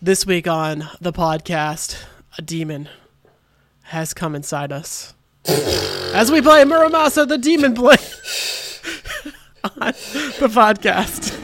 This week on the podcast, a demon has come inside us. As we play Muramasa the Demon Blade on the podcast.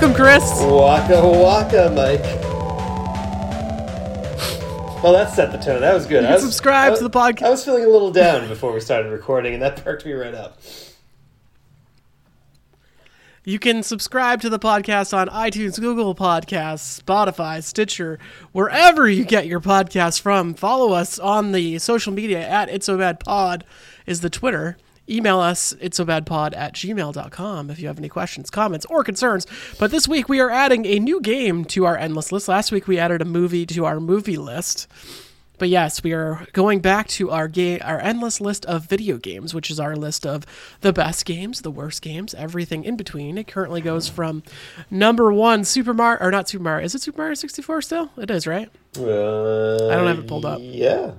Welcome, Chris. Waka waka, Mike. Well, that set the tone. That was good. You I can was, subscribe I- to the podcast. I was feeling a little down before we started recording, and that perked me right up. You can subscribe to the podcast on iTunes, Google Podcasts, Spotify, Stitcher, wherever you get your podcasts from. Follow us on the social media at It's So Bad Pod is the Twitter. Email us, it's so bad pod at gmail.com if you have any questions, comments, or concerns. But this week we are adding a new game to our endless list. Last week we added a movie to our movie list. But yes, we are going back to our game, our endless list of video games, which is our list of the best games, the worst games, everything in between. It currently goes from number one, Super Mario, or not Super Mario. Is it Super Mario sixty four still? It is, right? Uh, I don't have it pulled up. Yeah,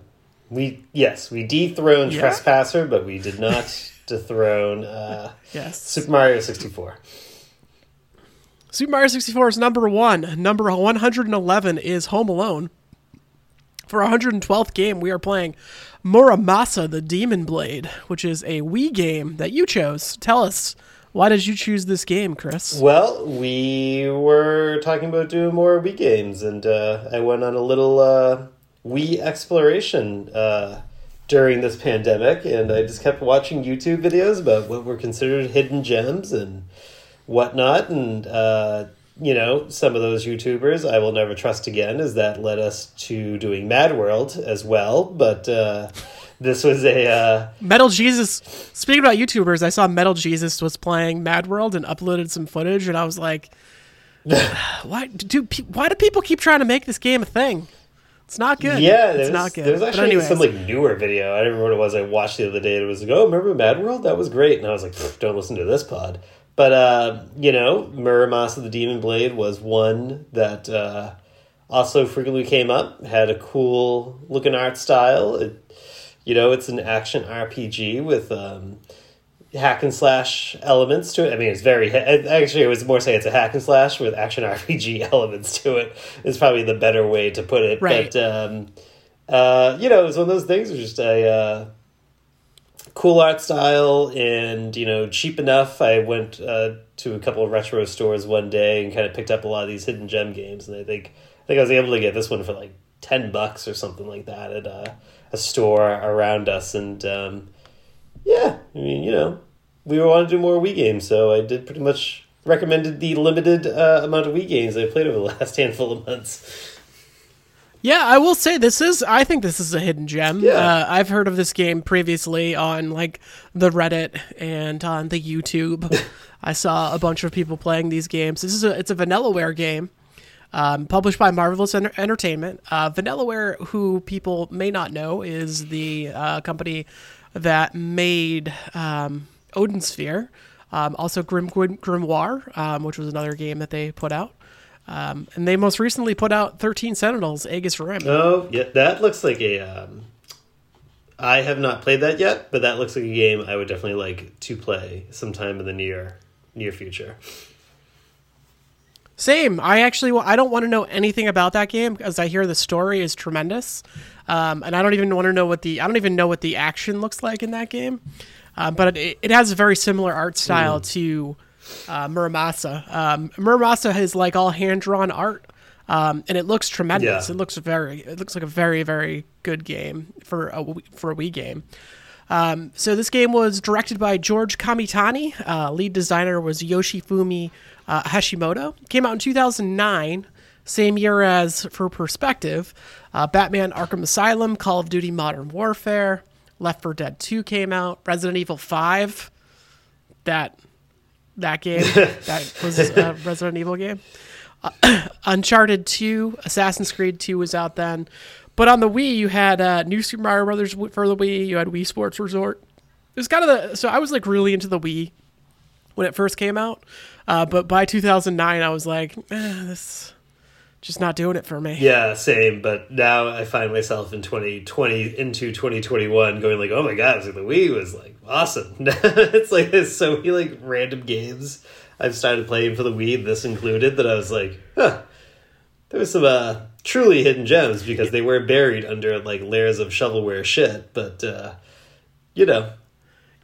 we yes we dethroned Yeah? Trespasser, but we did not dethrone uh, Yes. Super Mario sixty four. Super Mario sixty four is number one. Number one hundred and eleven is Home Alone. For our 112th game, we are playing Muramasa the Demon Blade, which is a Wii game that you chose. Tell us, why did you choose this game, Chris? Well, we were talking about doing more Wii games, and uh, I went on a little uh, Wii exploration uh, during this pandemic, and I just kept watching YouTube videos about what were considered hidden gems and whatnot, and uh, you know, some of those YouTubers I will never trust again, as that led us to doing Mad World as well, but. Uh, this was a uh, Metal Jesus. Speaking about YouTubers, I saw Metal Jesus was playing Mad World and uploaded some footage, and I was like, "Why do pe- why do people keep trying to make this game a thing? It's not good. Yeah, it's not good." There's actually some like newer video. I don't remember what it was I watched the other day. And it was like, oh, remember Mad World? That was great. And I was like, don't listen to this pod. But uh, you know, Muramasa the Demon Blade was one that uh, also frequently came up. Had a cool looking art style. It, you know, it's an action RPG with um, hack and slash elements to it. I mean, it's very actually. I was more saying it's a hack and slash with action RPG elements to it. Is probably the better way to put it. Right. But um, uh, you know, it was one of those things. Was just a uh, cool art style and you know cheap enough. I went uh, to a couple of retro stores one day and kind of picked up a lot of these hidden gem games, and I think I think I was able to get this one for like ten bucks or something like that at uh, a store around us. And um, yeah, I mean, you know, we wanted to do more Wii games, so I did pretty much recommended the limited uh, amount of Wii games I played over the last handful of months. yeah, I will say this is. I think this is a hidden gem. Yeah. Uh, I've heard of this game previously on like the Reddit and on the YouTube. I saw a bunch of people playing these games. This is a it's a Vanillaware game. um, published by Marvelous Enter- Entertainment. Uh, Vanillaware, who people may not know, is the uh, company that made um, Odin Sphere, um, also Grim Grim- Grimoire, um, which was another game that they put out. Um, and they most recently put out 13 Sentinels, Aegis Rim. Oh, yeah, that looks like a. Um, I have not played that yet, but that looks like a game I would definitely like to play sometime in the near near future. Same. I actually I don't want to know anything about that game because I hear the story is tremendous, um, and I don't even want to know what the I don't even know what the action looks like in that game. Um, but it, it has a very similar art style to uh, Muramasa. Um, Muramasa is like all hand drawn art, um, and it looks tremendous. Yeah. It looks very it looks like a very very good game for a Wii- for a Wii game. Um, so this game was directed by George Kamitani. Uh, lead designer was Yoshifumi uh, Hashimoto. Came out in 2009, same year as, for perspective, uh, Batman Arkham Asylum, Call of Duty Modern Warfare, Left 4 Dead 2 came out, Resident Evil 5, that that game, that was a Resident Evil game. Uh, Uncharted 2, Assassin's Creed 2 was out then. But on the Wii, you had uh, New Super Mario Brothers for the Wii. You had Wii Sports Resort. It was kind of the so I was like really into the Wii when it first came out. Uh, but by 2009, I was like, eh, this just not doing it for me. Yeah, same. But now I find myself in 2020 into 2021 going like, oh my god, like the Wii was like awesome. it's like there's so many like random games I've started playing for the Wii, this included, that I was like, huh, there was some uh, truly hidden gems because they were buried under like layers of shovelware shit. But uh, you know,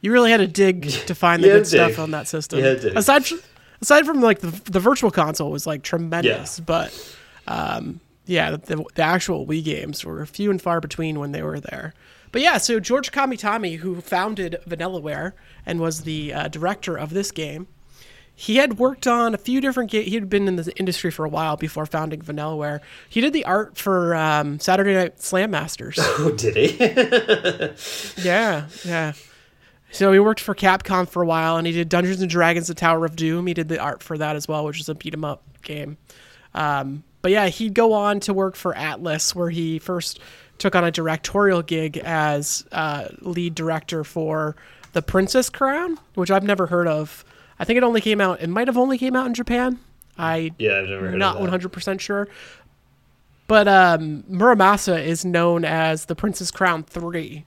You really had to dig to find the good dig. stuff on that system. You had to dig. Aside from, aside from like the the virtual console was like tremendous, Yeah. but um, yeah, the, the actual Wii games were few and far between when they were there. But yeah, so George Kamitani, who founded Vanillaware and was the uh, director of this game, he had worked on a few different games. He had been in the industry for a while before founding Vanillaware. He did the art for um, Saturday Night Slam Masters. oh, did he? Yeah, yeah. So he worked for Capcom for a while, and he did Dungeons and Dragons: The Tower of Doom. He did the art for that as well, which is a beat 'em up game. Um, but yeah, he'd go on to work for Atlus, where he first took on a directorial gig as uh, lead director for The Princess Crown, which I've never heard of. I think it only came out. It might have only came out in Japan. I yeah, I've never heard not one hundred percent sure. But um, Muramasa is known as the Princess Crown Three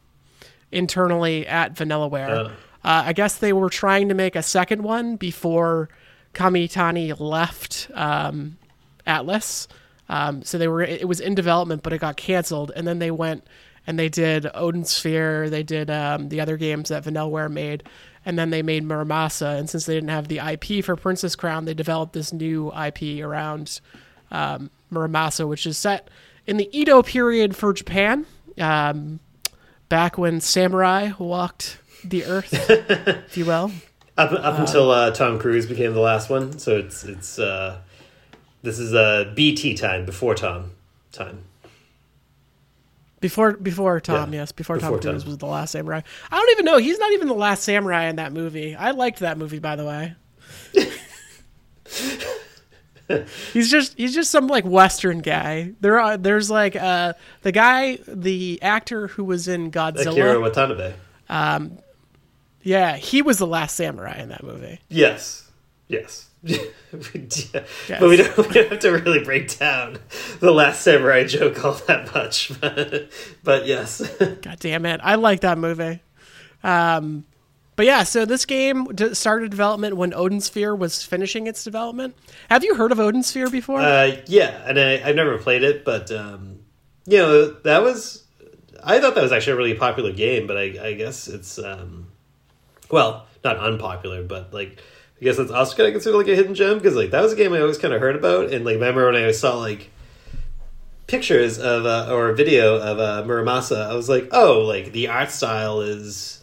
internally at Vanillaware. Oh. Uh, I guess they were trying to make a second one before Kamitani left um, Atlus. Um, so they were it was in development, but it got canceled, and then they went and they did Odin Sphere. They did um, the other games that Vanillaware made, and then they made Muramasa. And since they didn't have the IP for Princess Crown, they developed this new IP around um, Muramasa, which is set in the Edo period for Japan, um, back when samurai walked the earth, if you will. Up, up until uh, Tom Cruise became the last one, so it's it's uh, this is uh, BT time before Tom time. Before before Tom, Yeah, yes, before, before Tom Cruise Tom. was the last samurai. I don't even know. He's not even the last samurai in that movie. I liked that movie, by the way. he's just he's just some like Western guy. There are there's like uh the guy the actor who was in Godzilla. Akira Watanabe. Um, Yeah, he was the last samurai in that movie. Yes, yes. But we don't, we don't have to really break down the Last Samurai joke all that much. But, but yes, God damn it. I like that movie. Um, but yeah, so this game started development when Odin Sphere was finishing its development. Have you heard of Odin Sphere before? uh, yeah, and I, I've never played it, but um, you know that was I thought that was actually a really popular game, but I, I guess it's um, well not unpopular, but like I guess it's also kind of considered like a hidden gem because like that was a game I always kind of heard about, and like remember when I saw like pictures of uh, or a video of uh, Muramasa, I was like, oh, like the art style is,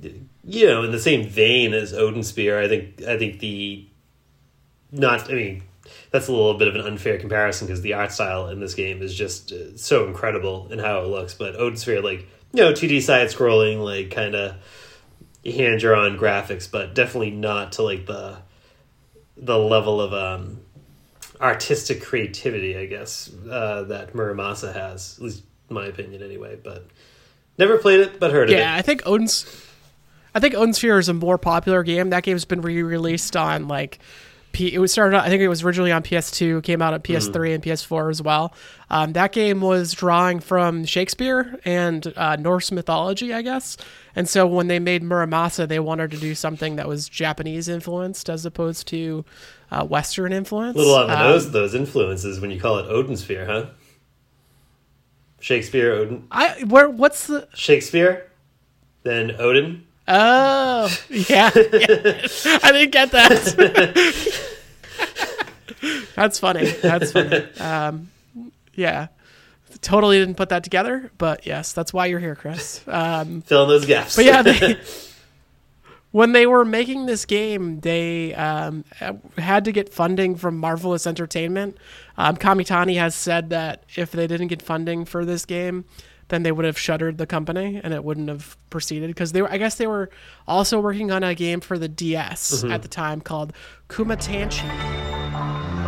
you know, in the same vein as Odin Sphere. I think I think the not. I mean, that's a little bit of an unfair comparison because the art style in this game is just uh, so incredible in how it looks. But Odin Sphere, like you know, two D side scrolling, like kind of hand drawn graphics, but definitely not to like the the level of um artistic creativity, I guess, uh, that Muramasa has, at least my opinion, anyway. But never played it, but heard yeah, of it. Yeah, I think Odin's. I think Odin Sphere is a more popular game. That game's been re-released on like. P- it was started. I think it was originally on PS2, came out on PS3 and PS4 as well. Um, that game was drawing from Shakespeare and uh, Norse mythology, I guess. And so when they made Muramasa, they wanted to do something that was Japanese influenced as opposed to uh, Western influence. it. Little on the Um, nose, those influences when you call it Odin Sphere, huh? Shakespeare, Odin, I where what's the Shakespeare, then Odin. Oh, yeah. yeah. I didn't get that. That's funny. That's funny. Um, yeah. Totally didn't put that together, but yes, that's why you're here, Chris. Um, Fill in those gaps. but yeah, they, when they were making this game, they um, had to get funding from Marvelous Entertainment. Um, Kamitani has said that if they didn't get funding for this game, then they would have shuttered the company and it wouldn't have proceeded because they were. I guess they were also working on a game for the DS at the time called Kumatanchi.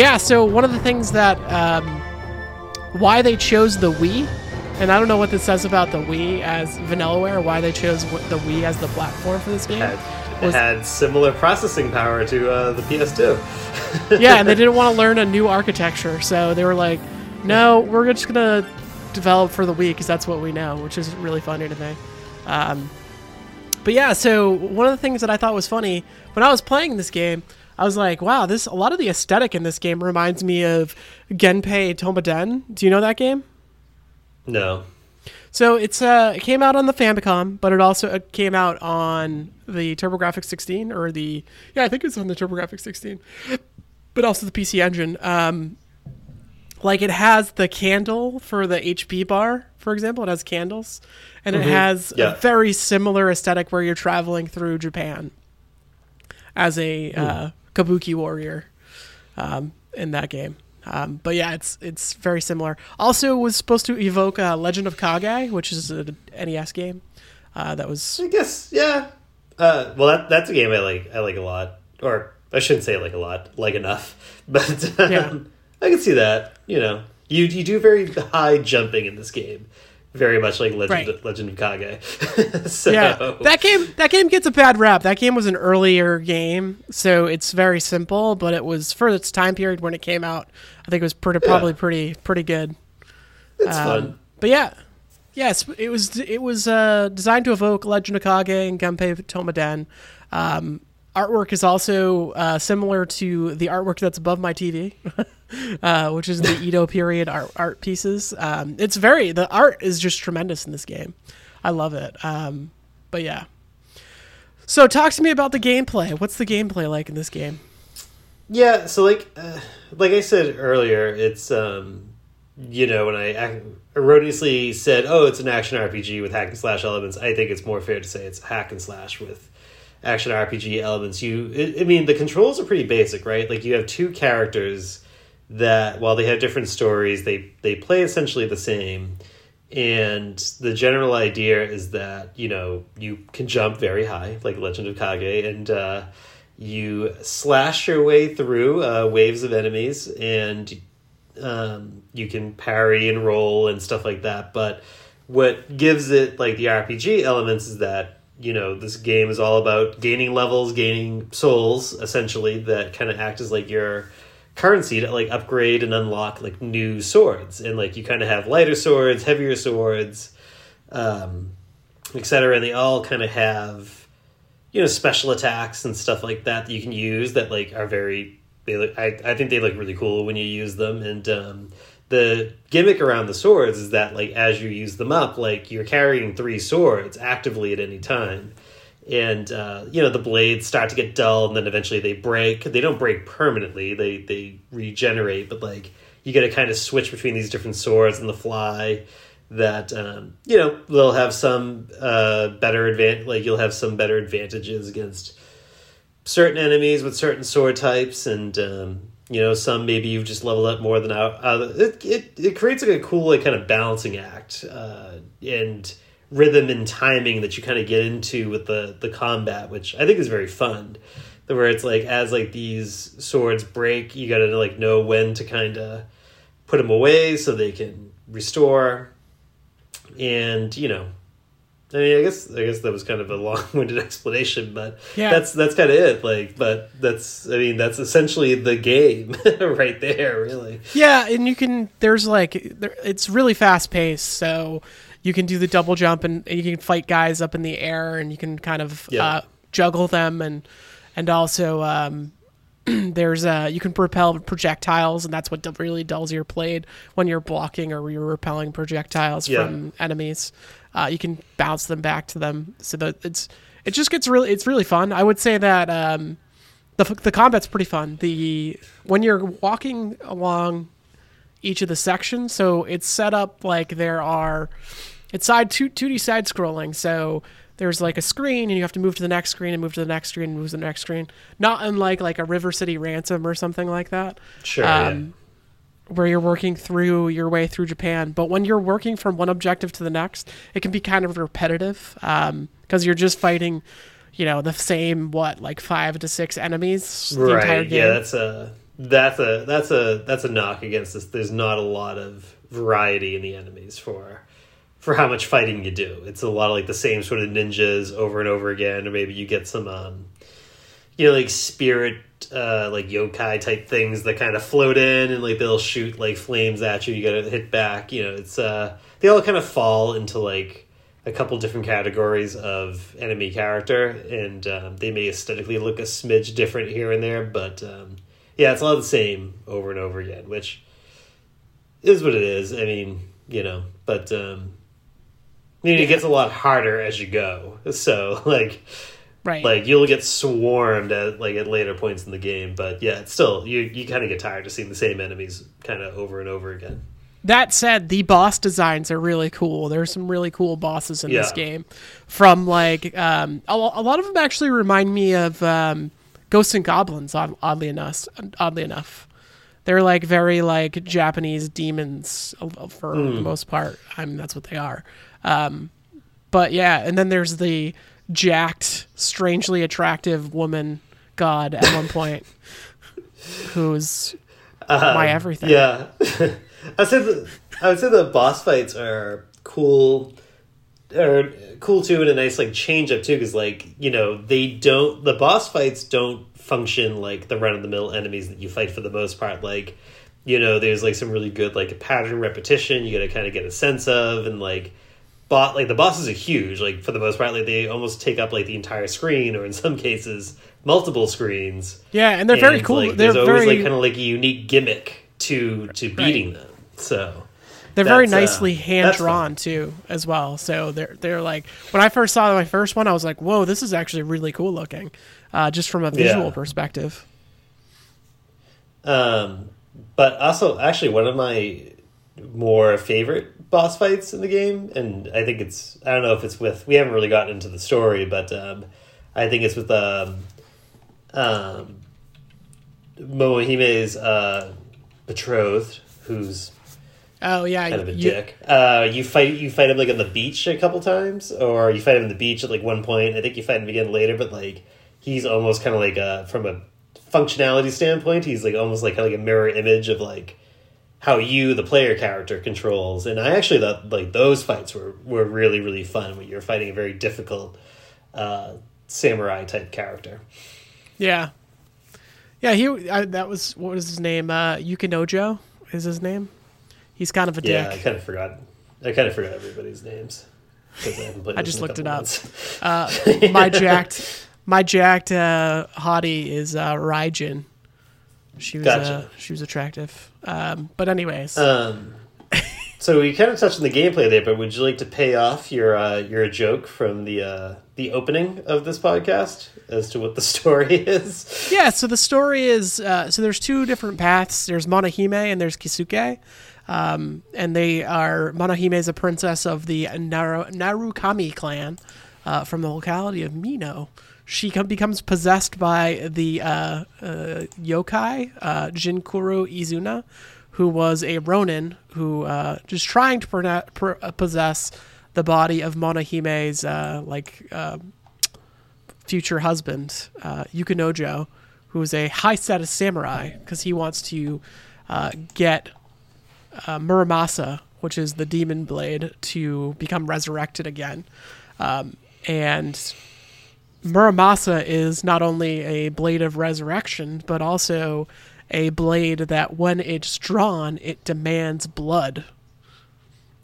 Yeah, so one of the things that um, why they chose the Wii, and I don't know what this says about the Wii as Vanillaware, why they chose the Wii as the platform for this game. Had, Was- had similar processing power to uh, the PS2. yeah, and they didn't want to learn a new architecture, so they were like, "No, we're just gonna develop for the Wii because that's what we know," which is really funny to me. Um, but yeah, so one of the things that I thought was funny when I was playing this game, I was like, "Wow, this a lot of the aesthetic in this game reminds me of Genpei Tomaden." Do you know that game? no. So it's uh, it came out on the Famicom, but it also it came out on the TurboGrafx 16 or the yeah, I think it's on the TurboGrafx 16, but also the PC Engine. Um, like it has the candle for the HP bar, for example. It has candles, and it has Yeah. a very similar aesthetic where you're traveling through Japan as a uh, kabuki warrior um, in that game. Um, but yeah, it's it's very similar. Also, was supposed to evoke uh, Legend of Kage, which is an NES game. Uh, that was I guess, yeah. Uh, well, that, that's a game I like. I like a lot, or I shouldn't say like a lot, like enough. But um, Yeah. I can see that. You know, you you do very high jumping in this game, very much like Legend Right. Legend of Kage. so, yeah. That game that game gets a bad rap. That game was an earlier game, so it's very simple, but it was for its time period when it came out. I think it was pretty probably pretty pretty good. it's Um, fun. But yeah, yes, it was it was uh, designed to evoke Legend of Kage and Genpei Tomaden. Um, artwork is also uh, similar to the artwork that's above my TV, uh, which is the Edo period art, art pieces. Um, it's very the art is just tremendous in this game. I love it. Um, but yeah. So talk to me about the gameplay. What's the gameplay like in this game? Yeah, so like uh, like I said earlier, it's um you know when I erroneously said, "Oh, it's an action RPG with hack and slash elements," I think it's more fair to say it's hack and slash with action RPG elements. You, I I mean, the controls are pretty basic, right? Like you have two characters that, while they have different stories, they they play essentially the same. And the general idea is that you know you can jump very high, like Legend of Kage, and uh, you slash your way through uh, waves of enemies, and um, you can parry and roll and stuff like that. But what gives it like the RPG elements is that you know this game is all about gaining levels, gaining souls, essentially that kind of act as like your currency to like upgrade and unlock like new swords, and like you kind of have lighter swords, heavier swords, um, etc. And they all kind of have you know special attacks and stuff like that that you can use that like are very they look I, I think they look really cool when you use them. And um the gimmick around the swords is that like as you use them up like you're carrying three swords actively at any time and uh, you know the blades start to get dull and then eventually they break. They don't break permanently. They they regenerate but like you got to kind of switch between these different swords and the fly that um, you know they'll have some uh, better advantage like you'll have some better advantages against certain enemies with certain sword types. And um, you know some maybe you've just leveled up more than out uh, it, it, it creates like a cool like kind of balancing act uh, and rhythm and timing that you kind of get into with the the combat which i think is very fun where it's like as like these swords break you gotta like know when to kind of put them away so they can restore and you know I mean, I guess I guess that was kind of a long-winded explanation, but Yeah. that's that's kind of it. Like, but that's I mean, that's essentially the game right there, really. Yeah, and you can. There's like, there, it's really fast paced, so you can do the double jump and, you can fight guys up in the air, and you can kind of Yeah. uh, juggle them, and and also um, there's uh, you can propel projectiles, and that's what really dulls your blade when you're blocking or you're repelling projectiles Yeah. from enemies. Uh, you can bounce them back to them, so that it's it just gets really it's really fun. I would say that. Um, the, the combat's pretty fun. The when you're walking along each of the sections, so it's set up like there are it's side two two D side scrolling. So there's like a screen, and you have to move to the next screen and move to the next screen and move to the next screen. Not unlike like a River City Ransom or something like that Sure. um, where you're working through your way through Japan. But when you're working from one objective to the next, it can be kind of repetitive because you're just fighting, you know, the same what like five to six enemies yeah. the entire game. Yeah, that's uh that's a that's a that's a knock against this. There's not a lot of variety in the enemies for for how much fighting you do. It's a lot of like the same sort of ninjas over and over again, or maybe you get some um you know like spirit uh like yokai type things that kind of float in and like they'll shoot like flames at you. You got to hit back. You know, it's uh they all kind of fall into like a couple different categories of enemy character, and um, they may aesthetically look a smidge different here and there, but um, yeah, it's a lot the same over and over again, which is what it is. I mean, you know, but um, I mean, it gets a lot harder as you go. So like, Right. like you'll get swarmed at like at later points in the game, but yeah, it's still you you kind of get tired of seeing the same enemies kind of over and over again. That said, the boss designs are really cool. There's some really cool bosses in this game. From like um, a, a lot of them actually remind me of um, Ghosts and Goblins. Oddly enough, oddly enough, they're like very like Japanese demons for Hmm. the most part. I mean, that's what they are. Um, but yeah, and then there's the jacked, strangely attractive woman god at one point, who's my everything. Yeah, I said I would say the boss fights are cool, are cool too, and a nice like change up too, because like you know they don't the boss fights don't function like the run of the mill enemies that you fight for the most part. Like you know, there's like some really good like pattern repetition you got to kind of get a sense of, and like. Bot like the bosses are huge. Like for the most part, like they almost take up like the entire screen, or in some cases, multiple screens. Yeah, and they're very cool. Like, they're there's always very like kind of like a unique gimmick to to beating them. So They're very uh, nicely hand drawn too, as well. So they're they're like when I first saw my first one, I was like, "Whoa, this is actually really cool looking," uh, just from a visual Yeah. perspective. Um, but also, actually, one of my more favorite boss fights in the game, and I think it's I don't know if it's with we haven't really gotten into the story, but um, I think it's with um, um, Momohime's uh, betrothed, who's Oh yeah, kind of a you- dick. Uh, you fight you fight him like on the beach a couple times, or you fight him on the beach at like one point. I think you fight him again later, but like he's almost kind of like a from a functionality standpoint, he's like almost like kind of like a mirror image of like how you the player character controls. And I actually thought like those fights were were really really fun when you're fighting a very difficult uh, samurai type character. yeah, yeah. He I, that was what was his name? Uh, Yukinojo is his name. He's kind of a dick. Yeah, I kind of forgot. I kind of forgot everybody's names. I, I just looked it up. Uh, my jacked, my jacked uh, hottie is uh, Raijin. She was uh, she was attractive. Um, but anyways, Um, so we kind of touched on the gameplay there, but would you like to pay off your uh, your joke from the uh, the opening of this podcast as to what the story is? Yeah, so the story is uh, so there's two different paths. There's Monahime and there's Kisuke. Um, and they are Monahime is a princess of the Naru, Narukami clan uh, from the locality of Mino. She com- becomes possessed by the uh, uh, yokai uh, Jinkuro Izuna, who was a ronin who uh, just trying to possess the body of Monahime's uh, like uh, future husband, uh, Yukinojo, who is a high status samurai, because he wants to uh, get uh, Muramasa, which is the demon blade, to become resurrected again. Um, and Muramasa is not only a blade of resurrection, but also a blade that, when it's drawn, it demands blood.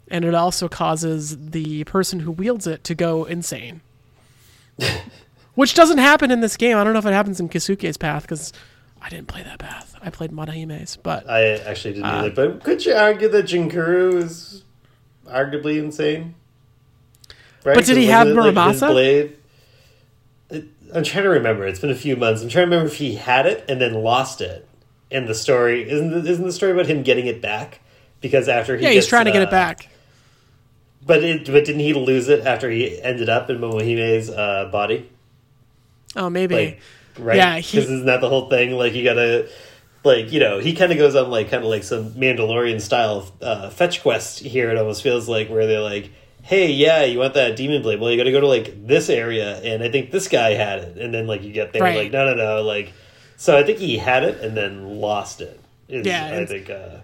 And it also causes the person who wields it to go insane. Which doesn't happen in this game. I don't know if it happens in Kisuke's path because I didn't play that path. I played Manahime's, but I actually didn't Uh, either. But could you argue that Jinkuro is arguably insane? Right? But did he have wasn't like, Muramasa? blade? It, I'm trying to remember. It's been a few months. I'm trying to remember if he had it and then lost it. And the story, isn't the, isn't the story about him getting it back? Because after he yeah, he's gets, trying to get uh, it back. But it, but didn't he lose it after he ended up in Momohime's uh, body? Oh, maybe. Like, right? Yeah, Because isn't that the whole thing? Like, you gotta, like, you know, he kind of goes on like kind of like some Mandalorian style uh, fetch quest here. It almost feels like where they're like, "Hey, yeah, you want that demon blade? Well, you got to go to like this area, and I think this guy had it." And then like you get there, Right. like, no, no, no, like. So I think he had it and then lost it. Is, Yeah, I think. Uh,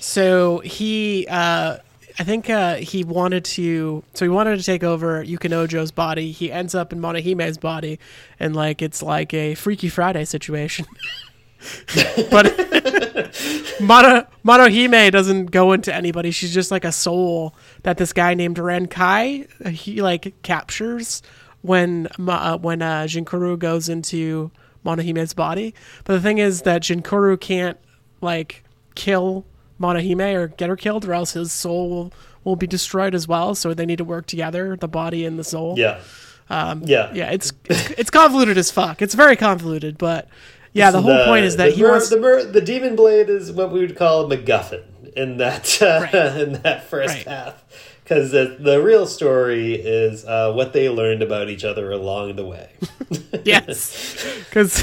So he, uh, I think uh, he wanted to. So he wanted to take over Yukinojo's body. He ends up in Monohime's body, and like it's like a Freaky Friday situation. but Mono Monohime doesn't go into anybody. She's just like a soul that this guy named Renkai uh, he like captures when uh, when uh, Jinkuro goes into Monohime's body. But the thing is that Jinkuro can't like kill Monohime or get her killed, or else his soul will, will be destroyed as well. So they need to work together, the body and the soul. yeah. Um, yeah. yeah, it's it's, it's convoluted as fuck. It's very convoluted, but yeah, the whole point is that the he wants. the the demon blade is what we would call a MacGuffin in that uh, Right. in that first Right. half, because the the real story is uh, what they learned about each other along the way. yes, because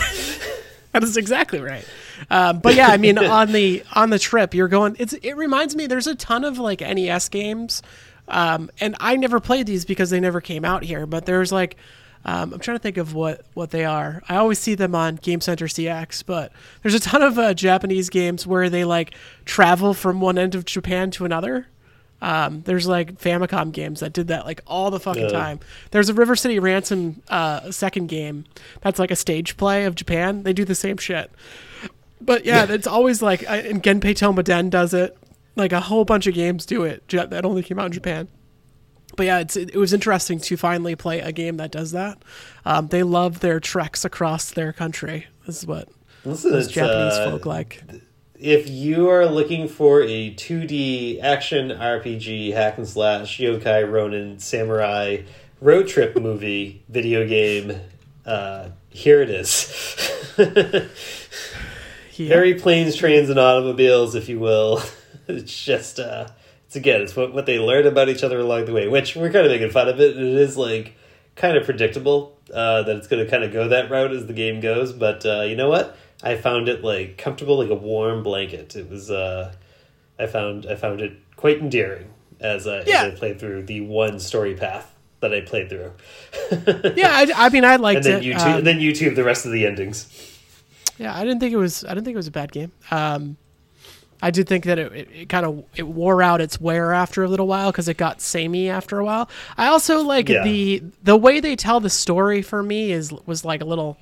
that is exactly right. Um, but yeah, I mean, on the on the trip, you're going. It's it reminds me. There's a ton of like NES games, um, and I never played these because they never came out here. But there's like. Um, I'm trying to think of what, what they are. I always see them on Game Center CX, but there's a ton of uh, Japanese games where they like travel from one end of Japan to another. Um, there's like Famicom games that did that like all the fucking Yeah. time. There's a River City Ransom uh, second game that's like a stage play of Japan. They do the same shit. But yeah, it's always like, I- and Genpei Tomaden does it. Like a whole bunch of games do it that only came out in Japan. But yeah, it's, it was interesting to finally play a game that does that. Um, they love their treks across their country. This is what Listen, those Japanese uh, folk like. if you are looking for a 2D action RPG hack and slash yokai ronin samurai road trip movie video game, uh, here it is. Very planes, trains, and automobiles, if you will. it's just, uh, it's again, it's what, what they learn about each other along the way, which we're kind of making fun of it. and It is like kind of predictable uh, that it's going to kind of go that route as the game goes. But uh, you know what? I found it like comfortable, like a warm blanket. It was, uh, I found, I found it quite endearing as, I Yeah. as I played through the one story path that I played through. Yeah, I, I mean, I liked and then it. YouTube, Um, and then YouTube the rest of the endings. Yeah, I didn't think it was. I didn't think it was a bad game. Um, I did think that it, it, it kind of it wore out its wear after a little while because it got samey after a while. I also like Yeah. the the way they tell the story for me is was like a little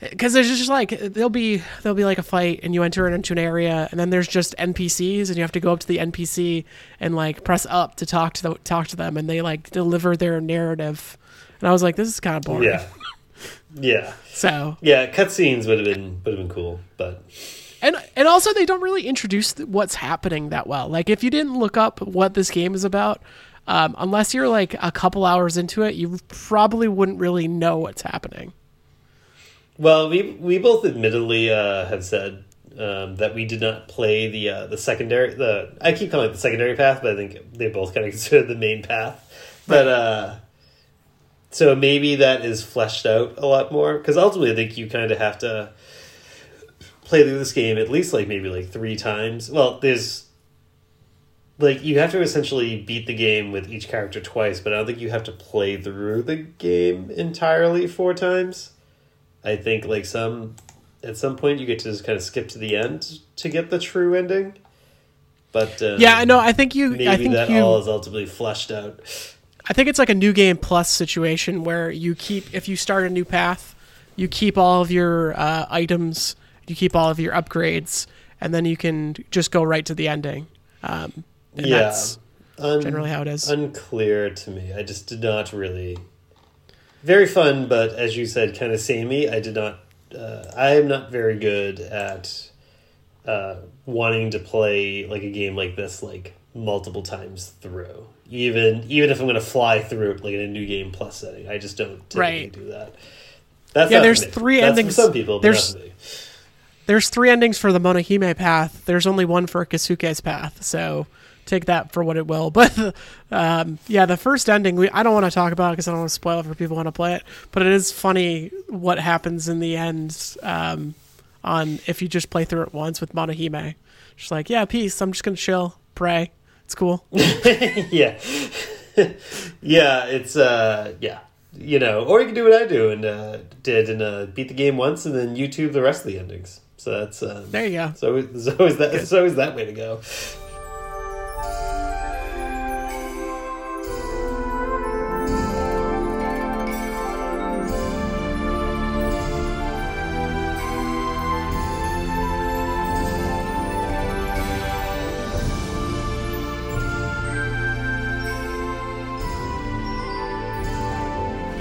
because there's just like there'll be there'll be like a fight and you enter into an area and then there's just NPCs and you have to go up to the NPC and like press up to talk to the, talk to them and they like deliver their narrative. And I was like, this is kind of boring. Yeah. Yeah. So Yeah, cutscenes would have been would have been cool, but and and also they don't really introduce what's happening that well. Like if you didn't look up what this game is about, um, unless you're like a couple hours into it, you probably wouldn't really know what's happening. well, we we both admittedly uh, have said um, that we did not play the uh, the secondary the I keep calling it the secondary path, but I think they both kind of consider the main path. But uh, so maybe that is fleshed out a lot more because ultimately I think you kind of have to play through this game at least like maybe like three times. Well, there's like you have to essentially beat the game with each character twice, but I don't think you have to play through the game entirely four times. I think like some at some point you get to just kind of skip to the end to get the true ending. But um, Yeah, I know. I think you. maybe I think that you. all is ultimately fleshed out. I think it's like a new game plus situation where you keep if you start a new path, you keep all of your uh, items, you keep all of your upgrades, and then you can just go right to the ending. Um, and yeah, that's Un- generally how it is. unclear to me. I just did not really. Very fun, but as you said, kind of samey. I did not. Uh, I am not very good at uh, wanting to play like a game like this like multiple times through. Even even if I'm going to fly through it like in a new game plus setting, I just don't typically Right. do that. That's Yeah, there's three That's endings- For some people, there's- not for me. There's three endings for the Monohime path. There's only one for Kisuke's path, so take that for what it will. But um, yeah, the first ending, we, I don't want to talk about it because I don't want to spoil it for people who want to play it. But it is funny what happens in the end um, on if you just play through it once with Monohime. Just like, yeah, peace. I'm just gonna chill, pray. It's cool. yeah yeah it's uh yeah you know, or you can do what I do and uh, did and uh, beat the game once and then YouTube the rest of the endings. So that's uh, There you go. so there's always that there's always that way to go.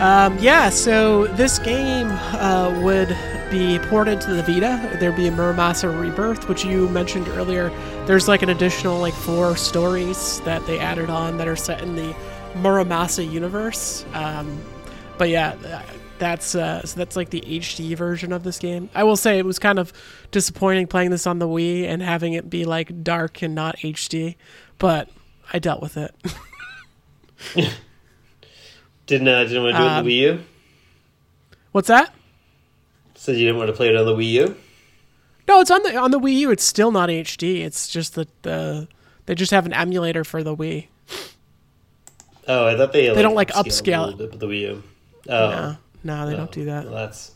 Um, yeah, so this game uh, would be ported to the Vita. There'd be a Muramasa Rebirth, which you mentioned earlier. There's like an additional like four stories that they added on that are set in the Muramasa universe. Um, but yeah, that's uh, so that's like the HD version of this game. I will say it was kind of disappointing playing this on the Wii and having it be like dark and not HD, but I dealt with it. Didn't uh, didn't want to do it on Um, the Wii U. What's that? Said you didn't want to play it on the Wii U. No, it's on the on the Wii U. It's still not HD. It's just that the they just have an emulator for the Wii. Oh, I thought they They don't, like, upscale a little bit with the Wii U. Oh, No, no, they Oh, don't do that. Well, that's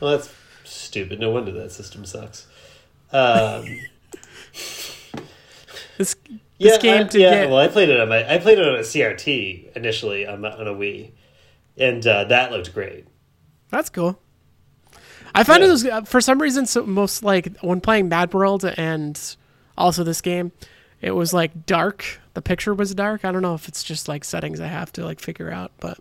well, that's stupid. No wonder that system sucks. Um, This yeah, game I, to yeah. get Well, I played it on my I played it on a CRT initially on my, on a Wii, and uh, that looked great. that's cool. I found Yeah. it was uh, for some reason so most like when playing Mad World and also this game, it was like dark. The picture was dark. I don't know if it's just like settings I have to like figure out, but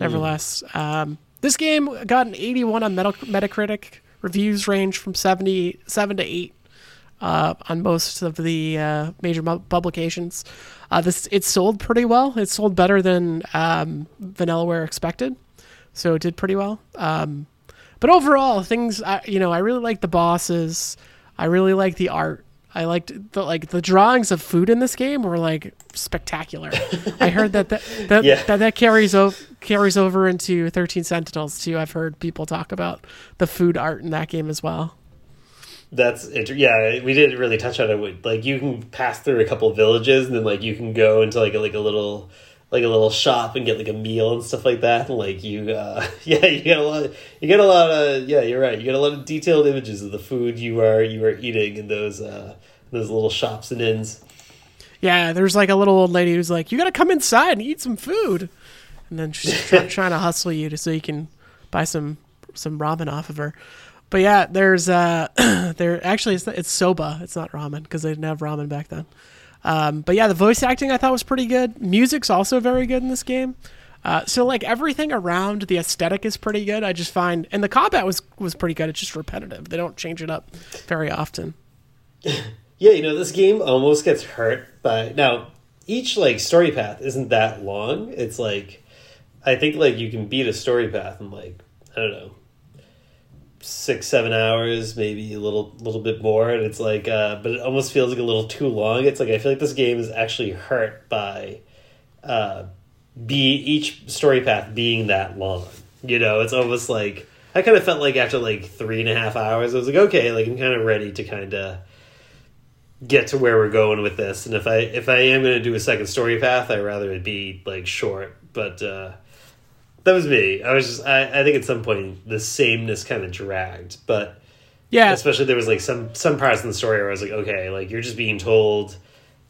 nevertheless, um, this game got an 81 on Metacritic. Reviews range from 77 to 8 uh, on most of the uh, major mu- publications. Uh, this it sold pretty well. It sold better than um, Vanillaware expected, so it did pretty well. Um, but overall, things I, you know, I really like the bosses. I really like the art. I liked the like the drawings of food in this game were like spectacular. I heard that that that, Yeah. that, that carries over carries over into Thirteen Sentinels too. I've heard people talk about the food art in that game as well. That's inter- yeah. We didn't really touch on it. Like you can pass through a couple villages, and then like you can go into like a, like a little like a little shop and get like a meal and stuff like that. And like you, uh, yeah, you get a lot. Of, You get a lot of yeah. You're right. You get a lot of detailed images of the food you are you are eating in those uh, those little shops and inns. Yeah, there's like a little old lady who's like, "You gotta come inside and eat some food," and then she's try- trying to hustle you to so you can buy some some ramen off of her. But yeah, there's uh, there actually it's, it's soba. It's not ramen because they didn't have ramen back then. Um, but yeah, the voice acting I thought was pretty good. Music's also very good in this game. Uh, so like everything around the aesthetic is pretty good. I just find and the combat was was pretty good. It's just repetitive. They don't change it up very often. Yeah, you know, this game almost gets hurt by now. Each like story path isn't that long. It's like I think like you can beat a story path in like I don't know six seven hours, maybe a little little bit more, and it's like uh, but it almost feels like a little too long. It's like I feel like this game is actually hurt by uh, be each story path being that long. You know, it's almost like I kind of felt like after like three and a half hours, I was like, okay, like I'm kind of ready to kind of get to where we're going with this. And if I if I am going to do a second story path, I'd rather it be like short. But uh, that was me. I was just I, I think at some point the sameness kind of dragged, but Yeah, especially there was like some some parts in the story where I was like, okay, like you're just being told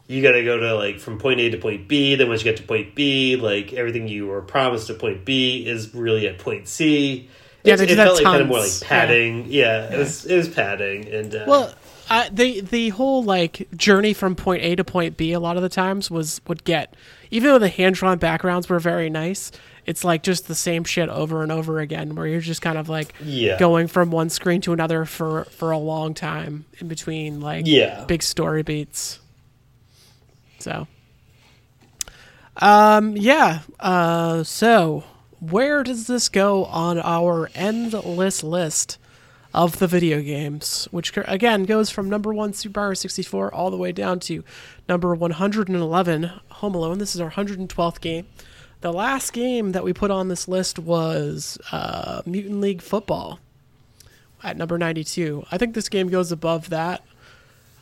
you got to go to like from point A to point B. Then once you get to point B, like everything you were promised at point B is really at point C. Yeah, It- it felt like kind of more like padding. Yeah, it was it was padding and uh, Well, uh, the the whole like journey from point A to point B a lot of the times was would get even though the hand drawn backgrounds were very nice. It's like just the same shit over and over again, where you're just kind of like Yeah. going from one screen to another for for a long time in between like Yeah. big story beats. So, um, yeah. Uh, so where does this go on our endless list of the video games? Which again goes from number one Super Mario 64 all the way down to number 111 Home Alone. This is our 112th game. The last game that we put on this list was uh, Mutant League Football at number 92. I think this game goes above that.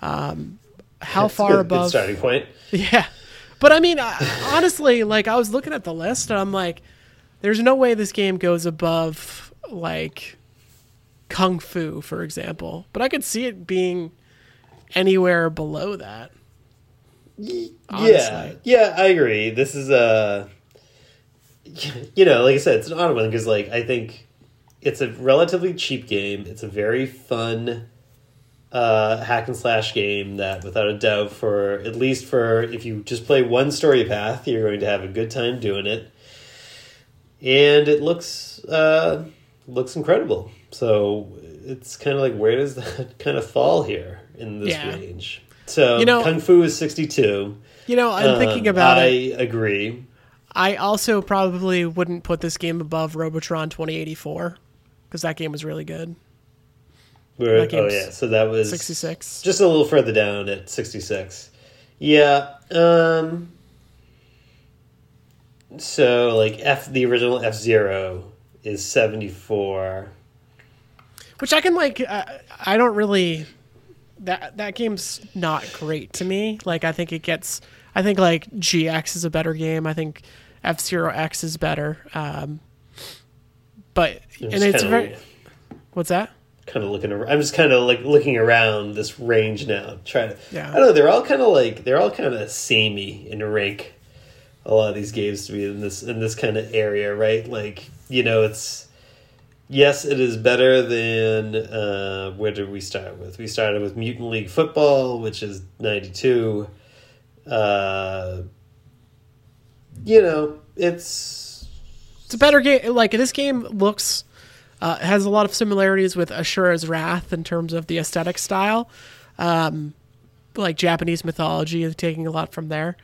Um, how That's far good- good above? starting point? Yeah. But I mean, I, honestly, like I was looking at the list and I'm like, there's no way this game goes above like Kung Fu, for example. But I could see it being anywhere below that. Yeah, honestly. yeah, I agree. This is a, you know, like I said, it's an odd one because, like, I think it's a relatively cheap game. It's a very fun uh, hack and slash game that, without a doubt, for at least for if you just play one story path, you're going to have a good time doing it. And it looks uh, looks incredible. So it's kind of like where does that kind of fall here in this Yeah. range? So You know- Kung Fu is sixty two. You know, I'm thinking Um, about I it. agree. I also probably wouldn't put this game above Robotron 2084 because that game was really good. We're- oh yeah, so that was 66. just a little further down at sixty six. Yeah. Um. So like F, the original F Zero is seventy four. which I can like. Uh, I don't really. That that game's not great to me. Like I think it gets. I think like GX is a better game. I think F Zero X is better. Um, but and it's very. What's that? kind of looking around. I'm just kind of like looking around this range now, trying to. Yeah. I don't know. They're all kind of like they're all kind of samey in rank. A lot of these games to be in this in this kind of area, right? Like you know, it's yes, it is better than uh, where did we start with? We started with Mutant League Football, which is ninety two. Uh, you know, it's It's a better game. Like this game looks uh, has a lot of similarities with Asura's Wrath in terms of the aesthetic style, um, like Japanese mythology is taking a lot from there.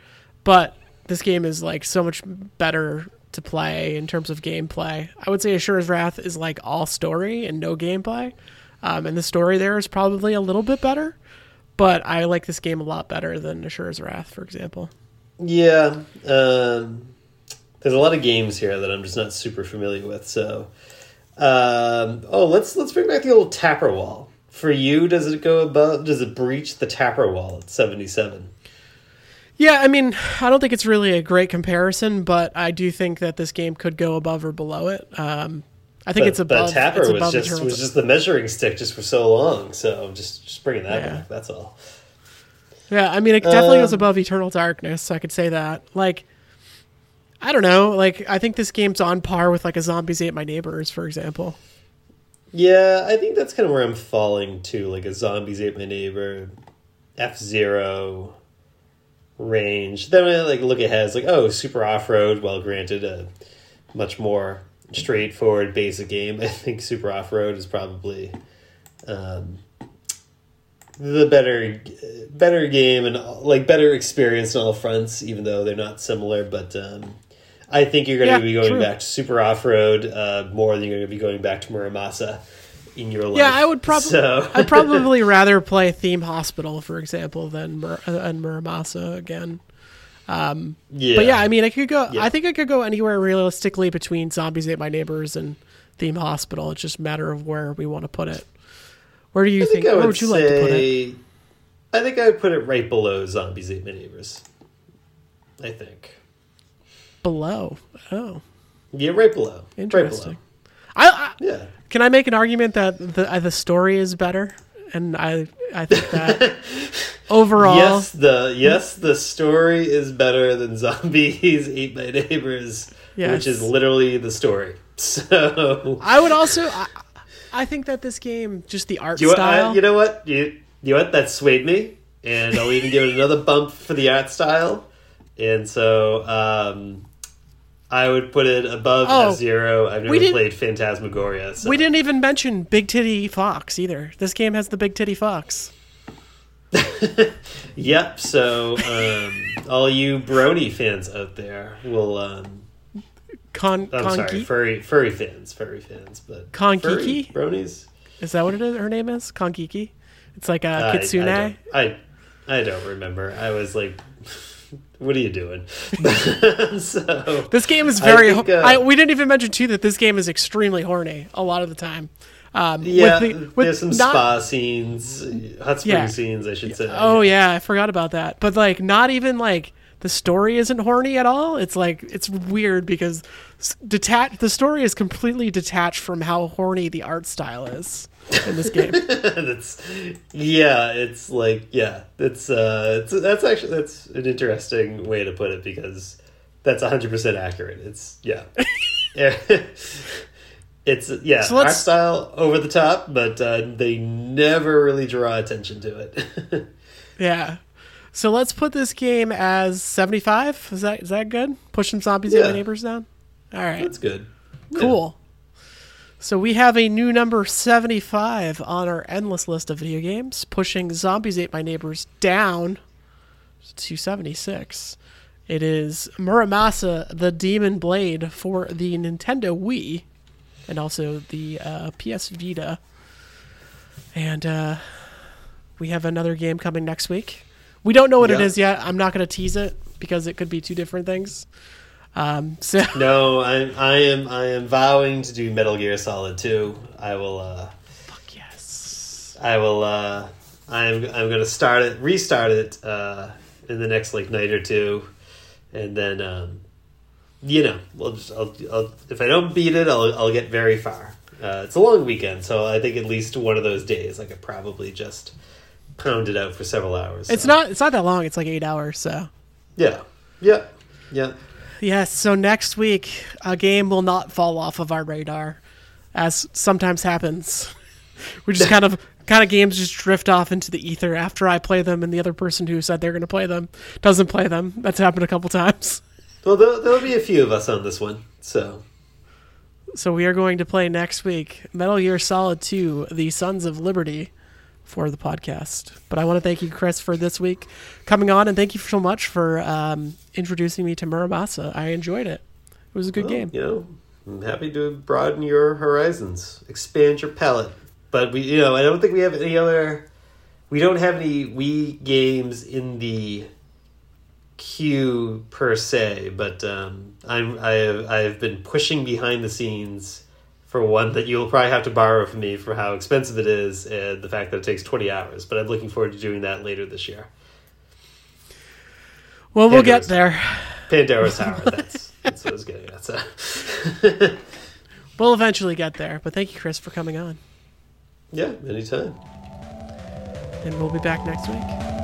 But this game is like so much better to play in terms of gameplay. I would say Asura's Wrath is like all story and no gameplay, um, and the story there is probably a little bit better. But I like this game a lot better than Asura's Wrath, for example. Yeah, um, there's a lot of games here that I'm just not super familiar with. So, um, oh, let's let's bring back the old tapper wall. For you, does it go above? Does it breach the tapper wall at 77? Yeah, I mean, I don't think it's really a great comparison, but I do think that this game could go above or below it. Um, I think But, it's above. but tapper it's was above just was just the measuring stick just for so long. So just just bringing that Yeah. back. That's all. Yeah, I mean, it definitely goes Um, above Eternal Darkness. So I could say that. Like, I don't know. Like, I think this game's on par with like a Zombies Ate My Neighbors, for example. Yeah, I think that's kind of where I'm falling to, like a zombies ate my neighbor, F Zero range. Then I like look ahead, it's like oh, super off road. Well, granted, a much more straightforward basic game. I think super off road is probably um, the better better game and like better experience on all fronts, even though they're not similar. But um, I think you're going to Yeah, be going true. back to super off road uh, more than you're going to be going back to Muramasa in your life. Yeah, I would probably. So I'd probably rather play Theme Hospital, for example, than Mur- uh, and Muramasa again. yeah, But yeah, I mean, I could go. Yeah. I think I could go anywhere realistically between Zombies Ate My Neighbors and Theme Hospital. It's just a matter of where we want to put it. Where do you I think? think I Where would, would you like to put it? say- I think I would put it right below Zombies Ate My Neighbors. I think. Below. Oh, Yeah, right below. interesting. Right I, I. Yeah. can I make an argument that the uh, the story is better, and I I think that overall, Yes, the yes, the story is better than Zombies Ate My Neighbors, Yes. which is literally the story. So I would also. I, I think that this game, just the art you, style. I, you know what? You, you know what? That swayed me, and I'll even give it another bump for the art style. And so um, I would put it above Oh, Zero. I've never played Phantasmagoria. So. we didn't even mention Big Titty Fox either. This game has the Big Titty Fox. Yep. So um, all you Brony fans out there will. Um, Con, I'm Con sorry, furry furry fans, furry fans, but furry bronies. Is that what it is? Her name is Kongiku. It's like a I- kitsune. I, don't, I I don't remember. I was like, "What are you doing?" so This game is I very. think, uh, I, we didn't even mention too that this game is extremely horny a lot of the time. Um, yeah, with the, with there's some not- spa scenes, hot spring Yeah. scenes, I should say. Oh yeah, I forgot about that. But like, not even like the story isn't horny at all. It's like it's weird because detached. The story is completely detached from how horny the art style is in this game. that's yeah. It's like yeah. It's uh. It's, that's actually that's an interesting way to put it because that's hundred percent accurate. It's yeah. it's yeah. So art style over the top, but uh, they never really draw attention to it. yeah. So let's put this game as seventy five. Is that is that good? Push some zombies at my neighbors down. All right. that's good. Cool. So we have a new number 75 on our endless list of video games, pushing Zombies Ate My Neighbors down to 76. It is Muramasa the Demon Blade for the Nintendo Wii and also the uh, PS Vita. And uh, we have another game coming next week. We don't know what it is yet. I'm not going to tease it because it could be two different things. Um, so No, I I am I am vowing to do Metal Gear Solid 2. I will uh yes. I will uh I'm I'm going to start it restart it uh in the next like night or two and then um you know, we'll just I'll, I'll if I don't beat it, I'll I'll get very far. Uh, it's a long weekend, so I think at least one of those days I could probably just pound it out for several hours. It's not it's not that long. It's like 8 hours, so Yeah. Yeah. Yeah. Yes, so next week a game will not fall off of our radar, as sometimes happens. We just kind of kind of games just drift off into the ether after I play them, and the other person who said they're going to play them doesn't play them. That's happened a couple times. Well, there, there'll be a few of us on this one, so So we are going to play next week Metal Gear Solid 2: The Sons of Liberty for the podcast. But I want to thank you, Chris, for this week coming on, and thank you so much for um, introducing me to Muramasa. I enjoyed it. It was a good well, game. You know, I'm happy to broaden your horizons, expand your palette. But we, you know, I don't think we have any other. We don't have any Wii games in the queue per se, but um, I'm I have I have been pushing behind the scenes for one that you'll probably have to borrow from me for how expensive it is and the fact that it takes 20 hours. But I'm looking forward to doing that later this year. Well, we'll get there. Pandora's Tower. That's that's what I was getting at. So. We'll eventually get there. But thank you, Chris, for coming on. yeah, anytime. And we'll be back next week.